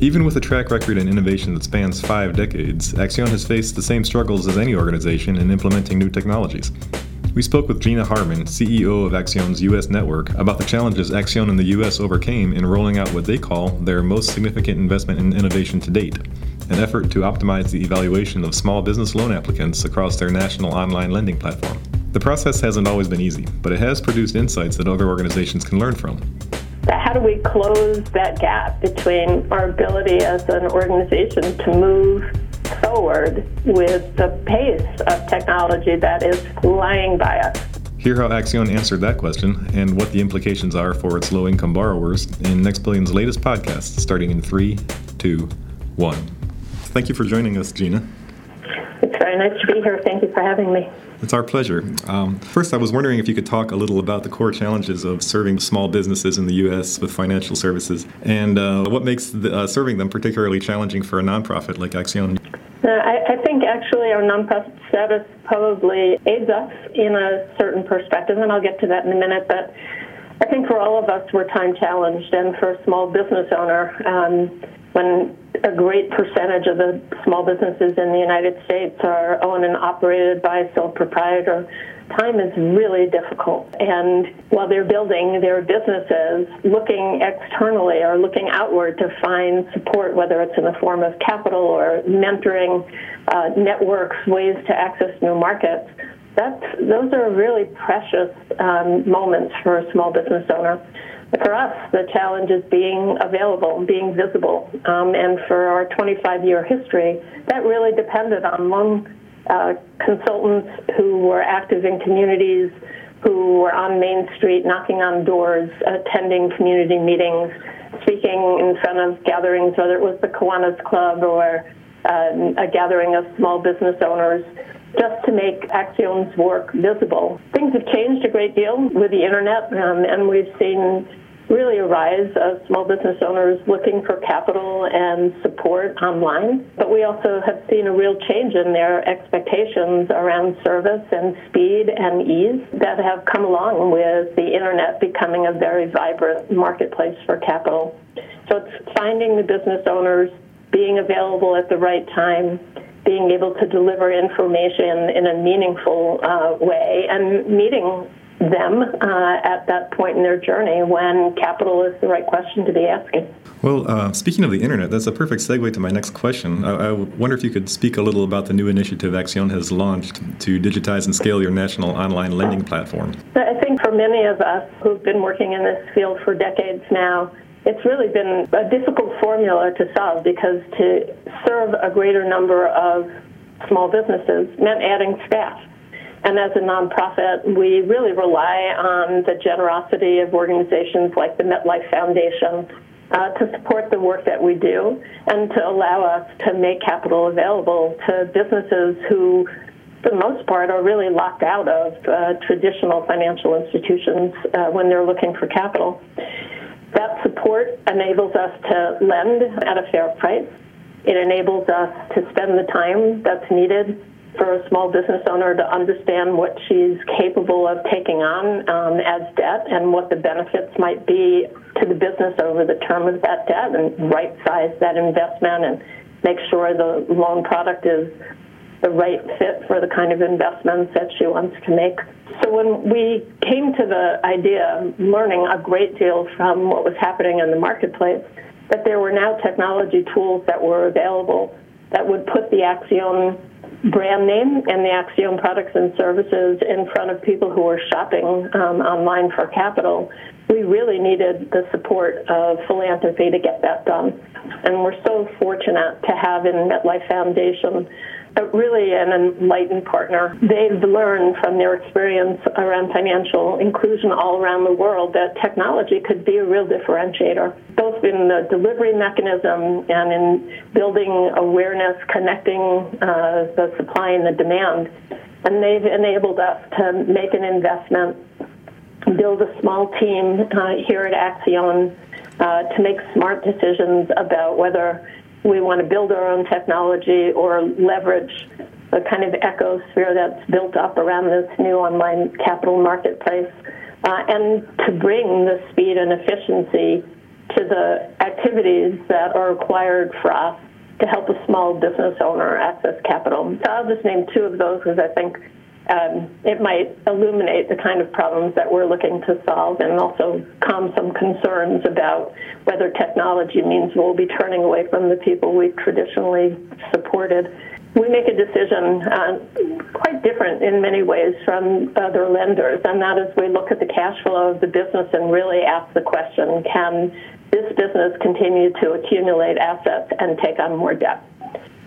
Even with a track record in innovation that spans five decades, Accion has faced the same struggles as any organization in implementing new technologies. We spoke with Gina Harman, CEO of Accion's US network, about the challenges Accion in the US overcame in rolling out what they call their most significant investment in innovation to date an effort to optimize the evaluation of small business loan applicants across their national online lending platform. The process hasn't always been easy, but it has produced insights that other organizations can learn from how do we close that gap between our ability as an organization to move forward with the pace of technology that is flying by us? Hear how Accion answered that question and what the implications are for its low income borrowers in Next Billion's latest podcast, starting in three, two, one. Thank you for joining us, Gina. It's very nice to be here. Thank you for having me. It's our pleasure. Um, first, I was wondering if you could talk a little about the core challenges of serving small businesses in the U.S. with financial services and uh, what makes the, uh, serving them particularly challenging for a nonprofit like Accion. Uh, I, I, think actually our nonprofit status probably aids us in a certain perspective, and I'll get to that in a minute. But I think for all of us, we're time challenged, and for a small business owner, um, when a great percentage of the small businesses in the United States are owned and operated by a sole proprietor. Time is really difficult. And while they're building their businesses, looking externally or looking outward to find support, whether it's in the form of capital or mentoring, uh, networks, ways to access new markets, that's, those are really precious um, moments for a small business owner for us, the challenge is being available, being visible. Um, and for our 25 year history, that really depended on loan uh, consultants who were active in communities, who were on Main Street knocking on doors, attending community meetings, speaking in front of gatherings, whether it was the Kiwanis Club or uh, a gathering of small business owners just to make Accion's work visible. Things have changed a great deal with the internet, um, and we've seen really a rise of small business owners looking for capital and support online. But we also have seen a real change in their expectations around service and speed and ease that have come along with the internet becoming a very vibrant marketplace for capital. So it's finding the business owners, being available at the right time, being able to deliver information in a meaningful uh, way, and meeting them uh, at that point in their journey when capital is the right question to be asking. Well, uh, speaking of the internet, that's a perfect segue to my next question. I, I, wonder if you could speak a little about the new initiative Accion has launched to digitize and scale your national online lending platform. I think for many of us who've been working in this field for decades now, it's really been a difficult formula to solve because to serve a greater number of small businesses meant adding staff. And as a nonprofit, we really rely on the generosity of organizations like the MetLife Foundation uh, to support the work that we do and to allow us to make capital available to businesses who, for the most part, are really locked out of uh, traditional financial institutions uh, when they're looking for capital. That support enables us to lend at a fair price. It enables us to spend the time that's needed for a small business owner to understand what she's capable of taking on um, as debt and what the benefits might be to the business over the term of that debt and right size that investment and make sure the loan product is the right fit for the kind of investments that she wants to make. So when we came to the idea, learning a great deal from what was happening in the marketplace, that there were now technology tools that were available that would put the Accion brand name and the Accion products and services in front of people who were shopping um, online for capital, we really needed the support of philanthropy to get that done. And we're so fortunate to have in MetLife Foundation really an enlightened partner. They've learned from their experience around financial inclusion all around the world that technology could be a real differentiator, both in the delivery mechanism and in building awareness, connecting uh, the supply and the demand. And they've enabled us to make an investment, build a small team uh, here at Accion uh, to make smart decisions about whether we want to build our own technology or leverage the kind of ecosphere that's built up around this new online capital marketplace, uh, and to bring the speed and efficiency to the activities that are required for us to help a small business owner access capital. So I'll just name two of those because I think um, it might illuminate the kind of problems that we're looking to solve and also calm some concerns about whether technology means we'll be turning away from the people we've traditionally supported. We make a decision uh, quite different in many ways from other lenders, and that is we look at the cash flow of the business and really ask the question can this business continue to accumulate assets and take on more debt?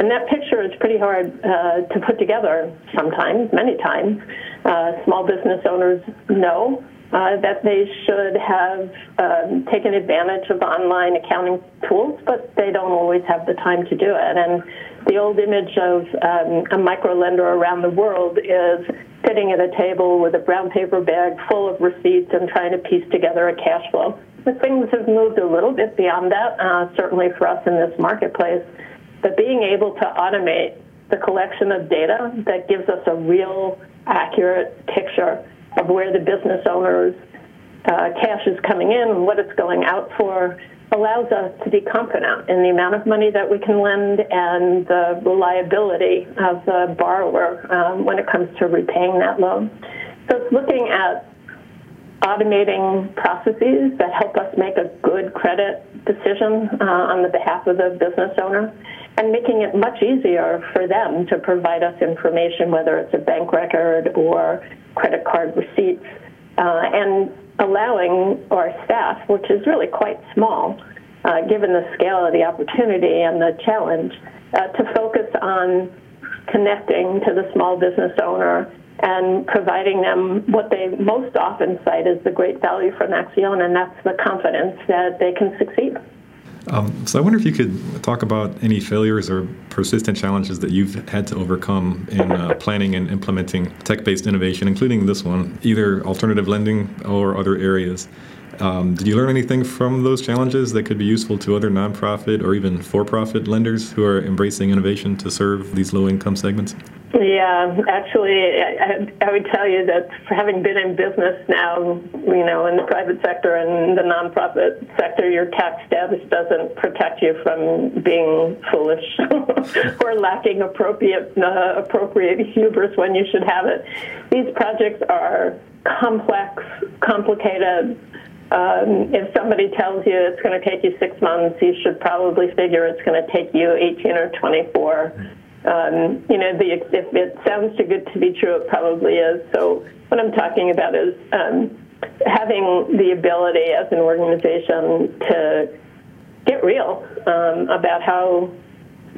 And that picture is pretty hard uh, to put together sometimes, many times. Uh, small business owners know uh, that they should have um, taken advantage of online accounting tools, but they don't always have the time to do it. And the old image of um, a micro lender around the world is sitting at a table with a brown paper bag full of receipts and trying to piece together a cash flow. But things have moved a little bit beyond that, uh, certainly for us in this marketplace. But being able to automate the collection of data that gives us a real accurate picture of where the business owner's uh, cash is coming in and what it's going out for allows us to be confident in the amount of money that we can lend and the reliability of the borrower um, when it comes to repaying that loan. So it's looking at automating processes that help us make a good credit decision uh, on the behalf of the business owner and making it much easier for them to provide us information, whether it's a bank record or credit card receipts, uh, and allowing our staff, which is really quite small, uh, given the scale of the opportunity and the challenge, uh, to focus on connecting to the small business owner and providing them what they most often cite as the great value from Accion, and that's the confidence that they can succeed. Um, so I wonder if you could talk about any failures or persistent challenges that you've had to overcome in uh, planning and implementing tech-based innovation, including this one, either alternative lending or other areas. Um, did you learn anything from those challenges that could be useful to other nonprofit or even for-profit lenders who are embracing innovation to serve these low-income segments? Yeah, actually, I, I, would tell you that having been in business now, you know, in the private sector and the nonprofit sector, your tax status doesn't protect you from being foolish or lacking appropriate uh, appropriate hubris when you should have it. These projects are complex, complicated. Um, if somebody tells you it's going to take you six months, you should probably figure it's going to take you 18 or 24 um, you know, the, if it sounds too good to be true, it probably is. So what I'm talking about is um, having the ability as an organization to get real um, about how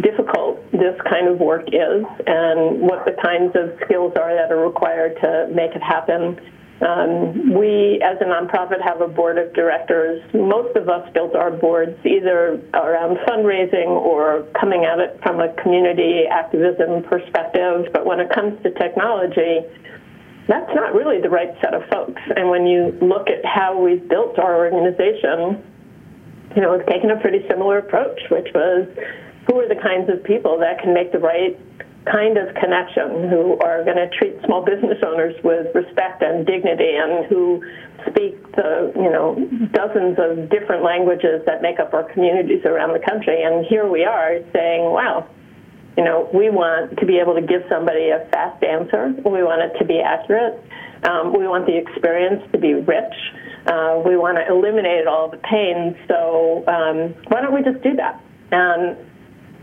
difficult this kind of work is and what the kinds of skills are that are required to make it happen um, we, as a nonprofit, have a board of directors. Most of us built our boards either around fundraising or coming at it from a community activism perspective. But when it comes to technology, that's not really the right set of folks. And when you look at how we've built our organization, you know, we've taken a pretty similar approach, which was who are the kinds of people that can make the right kind of connection, who are going to treat small business owners with respect and dignity, and who speak the you know dozens of different languages that make up our communities around the country. And here we are saying, wow. You know, we want to be able to give somebody a fast answer. We want it to be accurate. Um, we want the experience to be rich. Uh, we want to eliminate all the pain. So um, why don't we just do that? And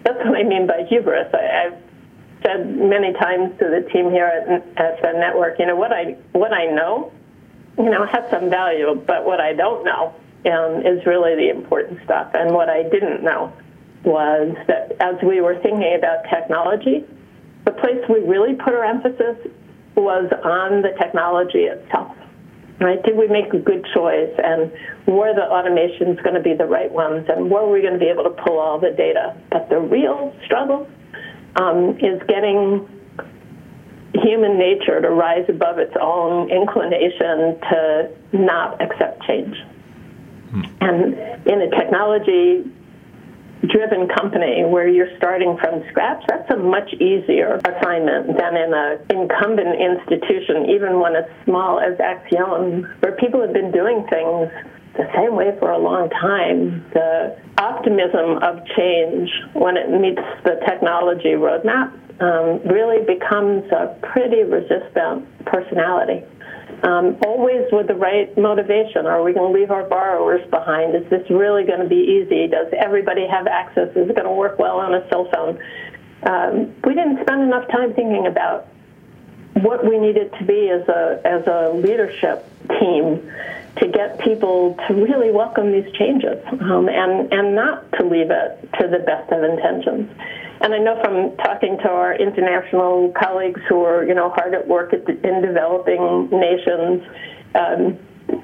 that's what I mean by hubris. I, I've said many times to the team here at, at the network, you know, what I what I know, you know, has some value, but what I don't know um, is really the important stuff. And what I didn't know was that as we were thinking about technology, the place we really put our emphasis was on the technology itself. Right? Did we make a good choice? And were the automations going to be the right ones? And were we going to be able to pull all the data? But the real struggle um, is getting human nature to rise above its own inclination to not accept change. Hmm. And in a technology driven company where you're starting from scratch, that's a much easier assignment than in an incumbent institution, even one as small as Accion, where people have been doing things the same way for a long time. The optimism of change when it meets the technology roadmap um, really becomes a pretty resistant personality. Um, always with the right motivation. Are we going to leave our borrowers behind? Is this really going to be easy? Does everybody have access? Is it going to work well on a cell phone? Um, we didn't spend enough time thinking about what we needed to be as a as a leadership team to get people to really welcome these changes um, and and not to leave it to the best of intentions. And I know from talking to our international colleagues who are, you know, hard at work at the, in developing nations, um,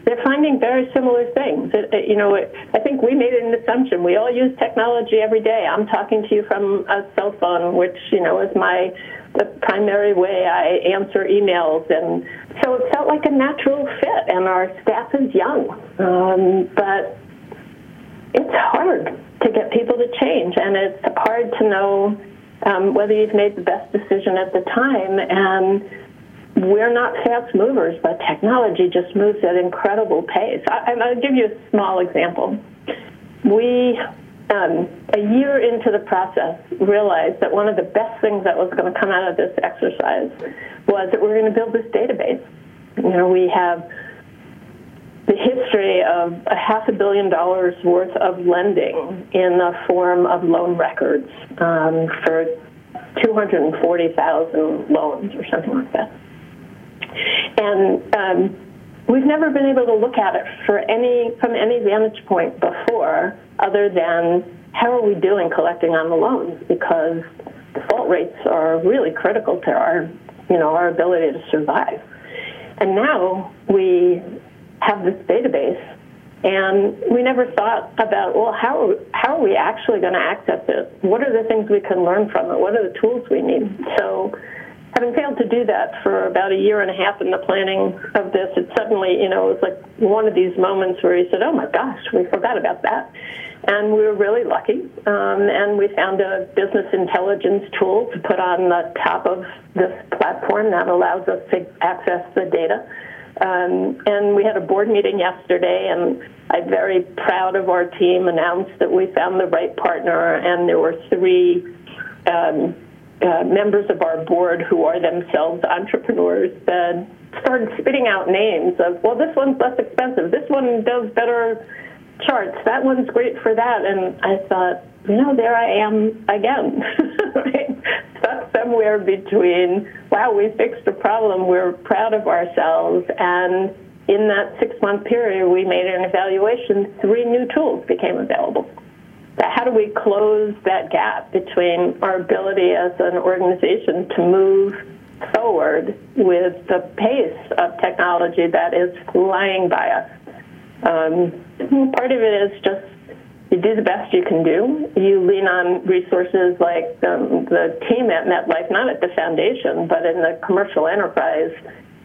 they're finding very similar things. It, it, you know, it, I think we made an assumption. We all use technology every day. I'm talking to you from a cell phone, which, you know, is my the primary way I answer emails. And so it felt like a natural fit. And our staff is young. Um, but it's hard to get people to change, and it's hard to know um, whether you've made the best decision at the time. And we're not fast movers, but technology just moves at incredible pace. I, I'll give you a small example. We, um, a year into the process, realized that one of the best things that was going to come out of this exercise was that we're going to build this database. You know, we have the history of a half a billion dollars worth of lending in the form of loan records um, for 240,000 loans or something like that. And um, we've never been able to look at it for any from any vantage point before, other than how are we doing collecting on the loans because default rates are really critical to our you know our ability to survive. And now we have this database. And we never thought about, well, how, how are we actually going to access it? What are the things we can learn from it? What are the tools we need? So, having failed to do that for about a year and a half in the planning of this, it suddenly, you know, it was like one of these moments where you said, oh my gosh, we forgot about that. And we were really lucky. Um, and we found a business intelligence tool to put on the top of this platform that allows us to access the data um, and we had a board meeting yesterday, and I'm very proud of our team. Announced that we found the right partner, and there were three um, uh, members of our board who are themselves entrepreneurs that started spitting out names of, well, this one's less expensive. This one does better charts. That one's great for that. And I thought, you know, there I am again. Stuck somewhere between, wow, we fixed a problem, we're proud of ourselves, and in that six month period, we made an evaluation, three new tools became available. How do we close that gap between our ability as an organization to move forward with the pace of technology that is flying by us? Um, part of it is just you do the best you can do. You lean on resources like um, the team at MetLife, not at the foundation, but in the commercial enterprise,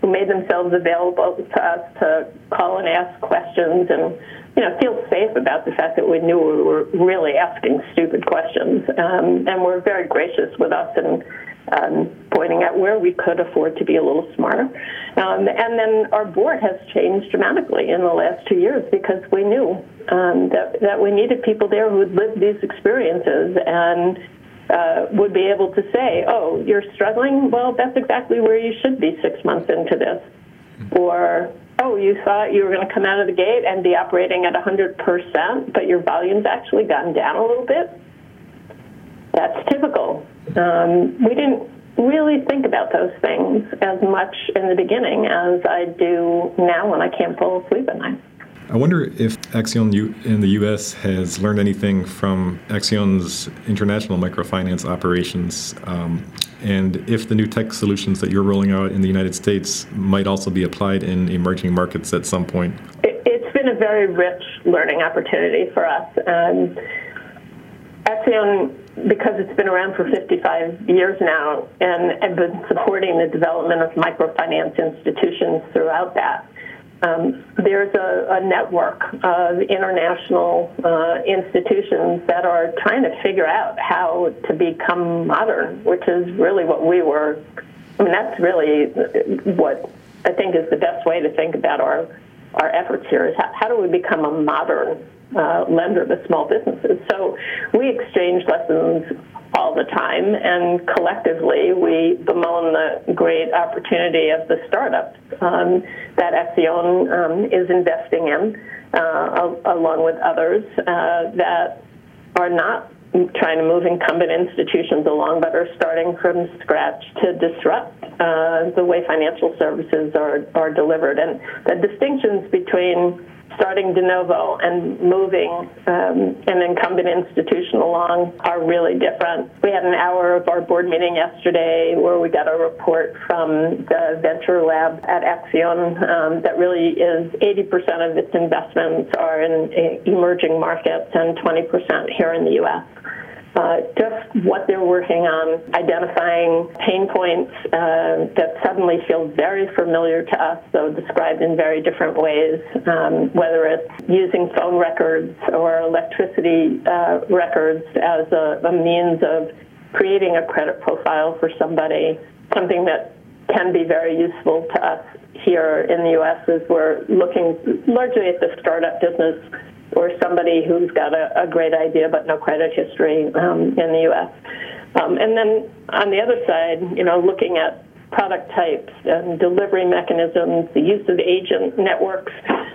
who made themselves available to us to call and ask questions and you know feel safe about the fact that we knew we were really asking stupid questions um, and were very gracious with us and um, pointing out where we could afford to be a little smarter. Um, and then our board has changed dramatically in the last two years because we knew um, that, that we needed people there who had lived these experiences and uh, would be able to say, oh, you're struggling? Well, that's exactly where you should be six months into this. Or, oh, you thought you were going to come out of the gate and be operating at 100%, but your volume's actually gone down a little bit? That's typical. Um, we didn't really think about those things as much in the beginning as I do now when I can't fall asleep at night. I wonder if Accion in the U.S. has learned anything from Accion's international microfinance operations, um, and if the new tech solutions that you're rolling out in the United States might also be applied in emerging markets at some point. It's been a very rich learning opportunity for us. Um, Accion because it's been around for 55 years now and have been supporting the development of microfinance institutions throughout that. Um, there's a, a, network of international uh, institutions that are trying to figure out how to become modern, which is really what we were. I mean, that's really what I think is the best way to think about our our efforts here is how, how do we become a modern uh, lender to small businesses. So we exchange lessons all the time, and collectively we bemoan the great opportunity of the startups um, that Accion um, is investing in, uh, along with others uh, that are not trying to move incumbent institutions along, but are starting from scratch to disrupt uh, the way financial services are, are delivered. And the distinctions between starting de novo and moving um, an incumbent institution along are really different. We had an hour of our board meeting yesterday where we got a report from the venture lab at Accion um, that really is 80% of its investments are in emerging markets and 20% here in the U.S uh, just what they're working on, identifying pain points uh, that suddenly feel very familiar to us, though described in very different ways, um, whether it's using phone records or electricity uh, records as a, a means of creating a credit profile for somebody, something that can be very useful to us here in the U.S. as we're looking largely at the startup business or somebody who's got a, a great idea but no credit history um, in the U.S. Um, and then on the other side, you know, looking at product types and delivery mechanisms, the use of agent networks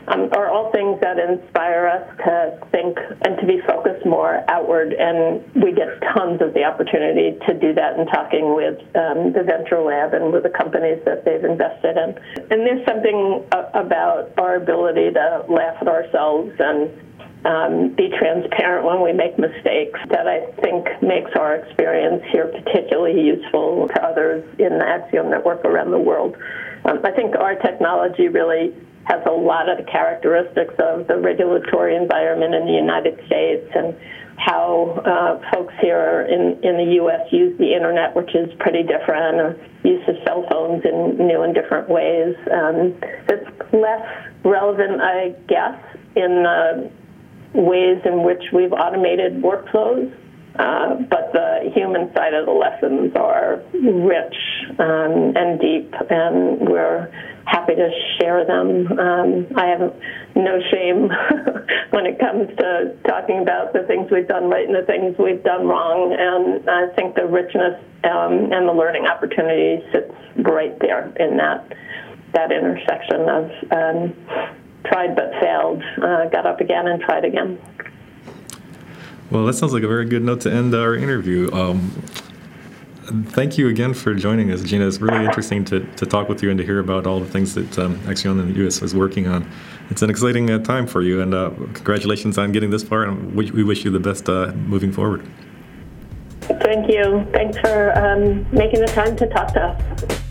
um, are all things that inspire us to think and to be focused more outward. And we get tons of the opportunity to do that in talking with um, the Venture Lab and with the companies that they've invested in. And there's something about our ability to laugh at ourselves and um, be transparent when we make mistakes that I think makes our experience here particularly useful to others in the Accion network around the world. Um, I think our technology really has a lot of the characteristics of the regulatory environment in the United States and how uh, folks here in, in the U.S. use the internet, which is pretty different, or use of cell phones in new and different ways. Um, it's less relevant, I guess, in uh, ways in which we've automated workflows. Uh, but the human side of the lessons are rich um, and deep, and we're happy to share them. Um, I have no shame when it comes to talking about the things we've done right and the things we've done wrong, and I think the richness um, and the learning opportunity sits right there in that that intersection of um, tried but failed, uh, got up again and tried again. Well, that sounds like a very good note to end our interview. Um, thank you again for joining us, Gina. It's really interesting to, to talk with you and to hear about all the things that um, Accion in the U.S. is working on. It's an exciting uh, time for you, and uh, congratulations on getting this far, and we, we wish you the best uh, moving forward. Thank you. Thanks for um, making the time to talk to us.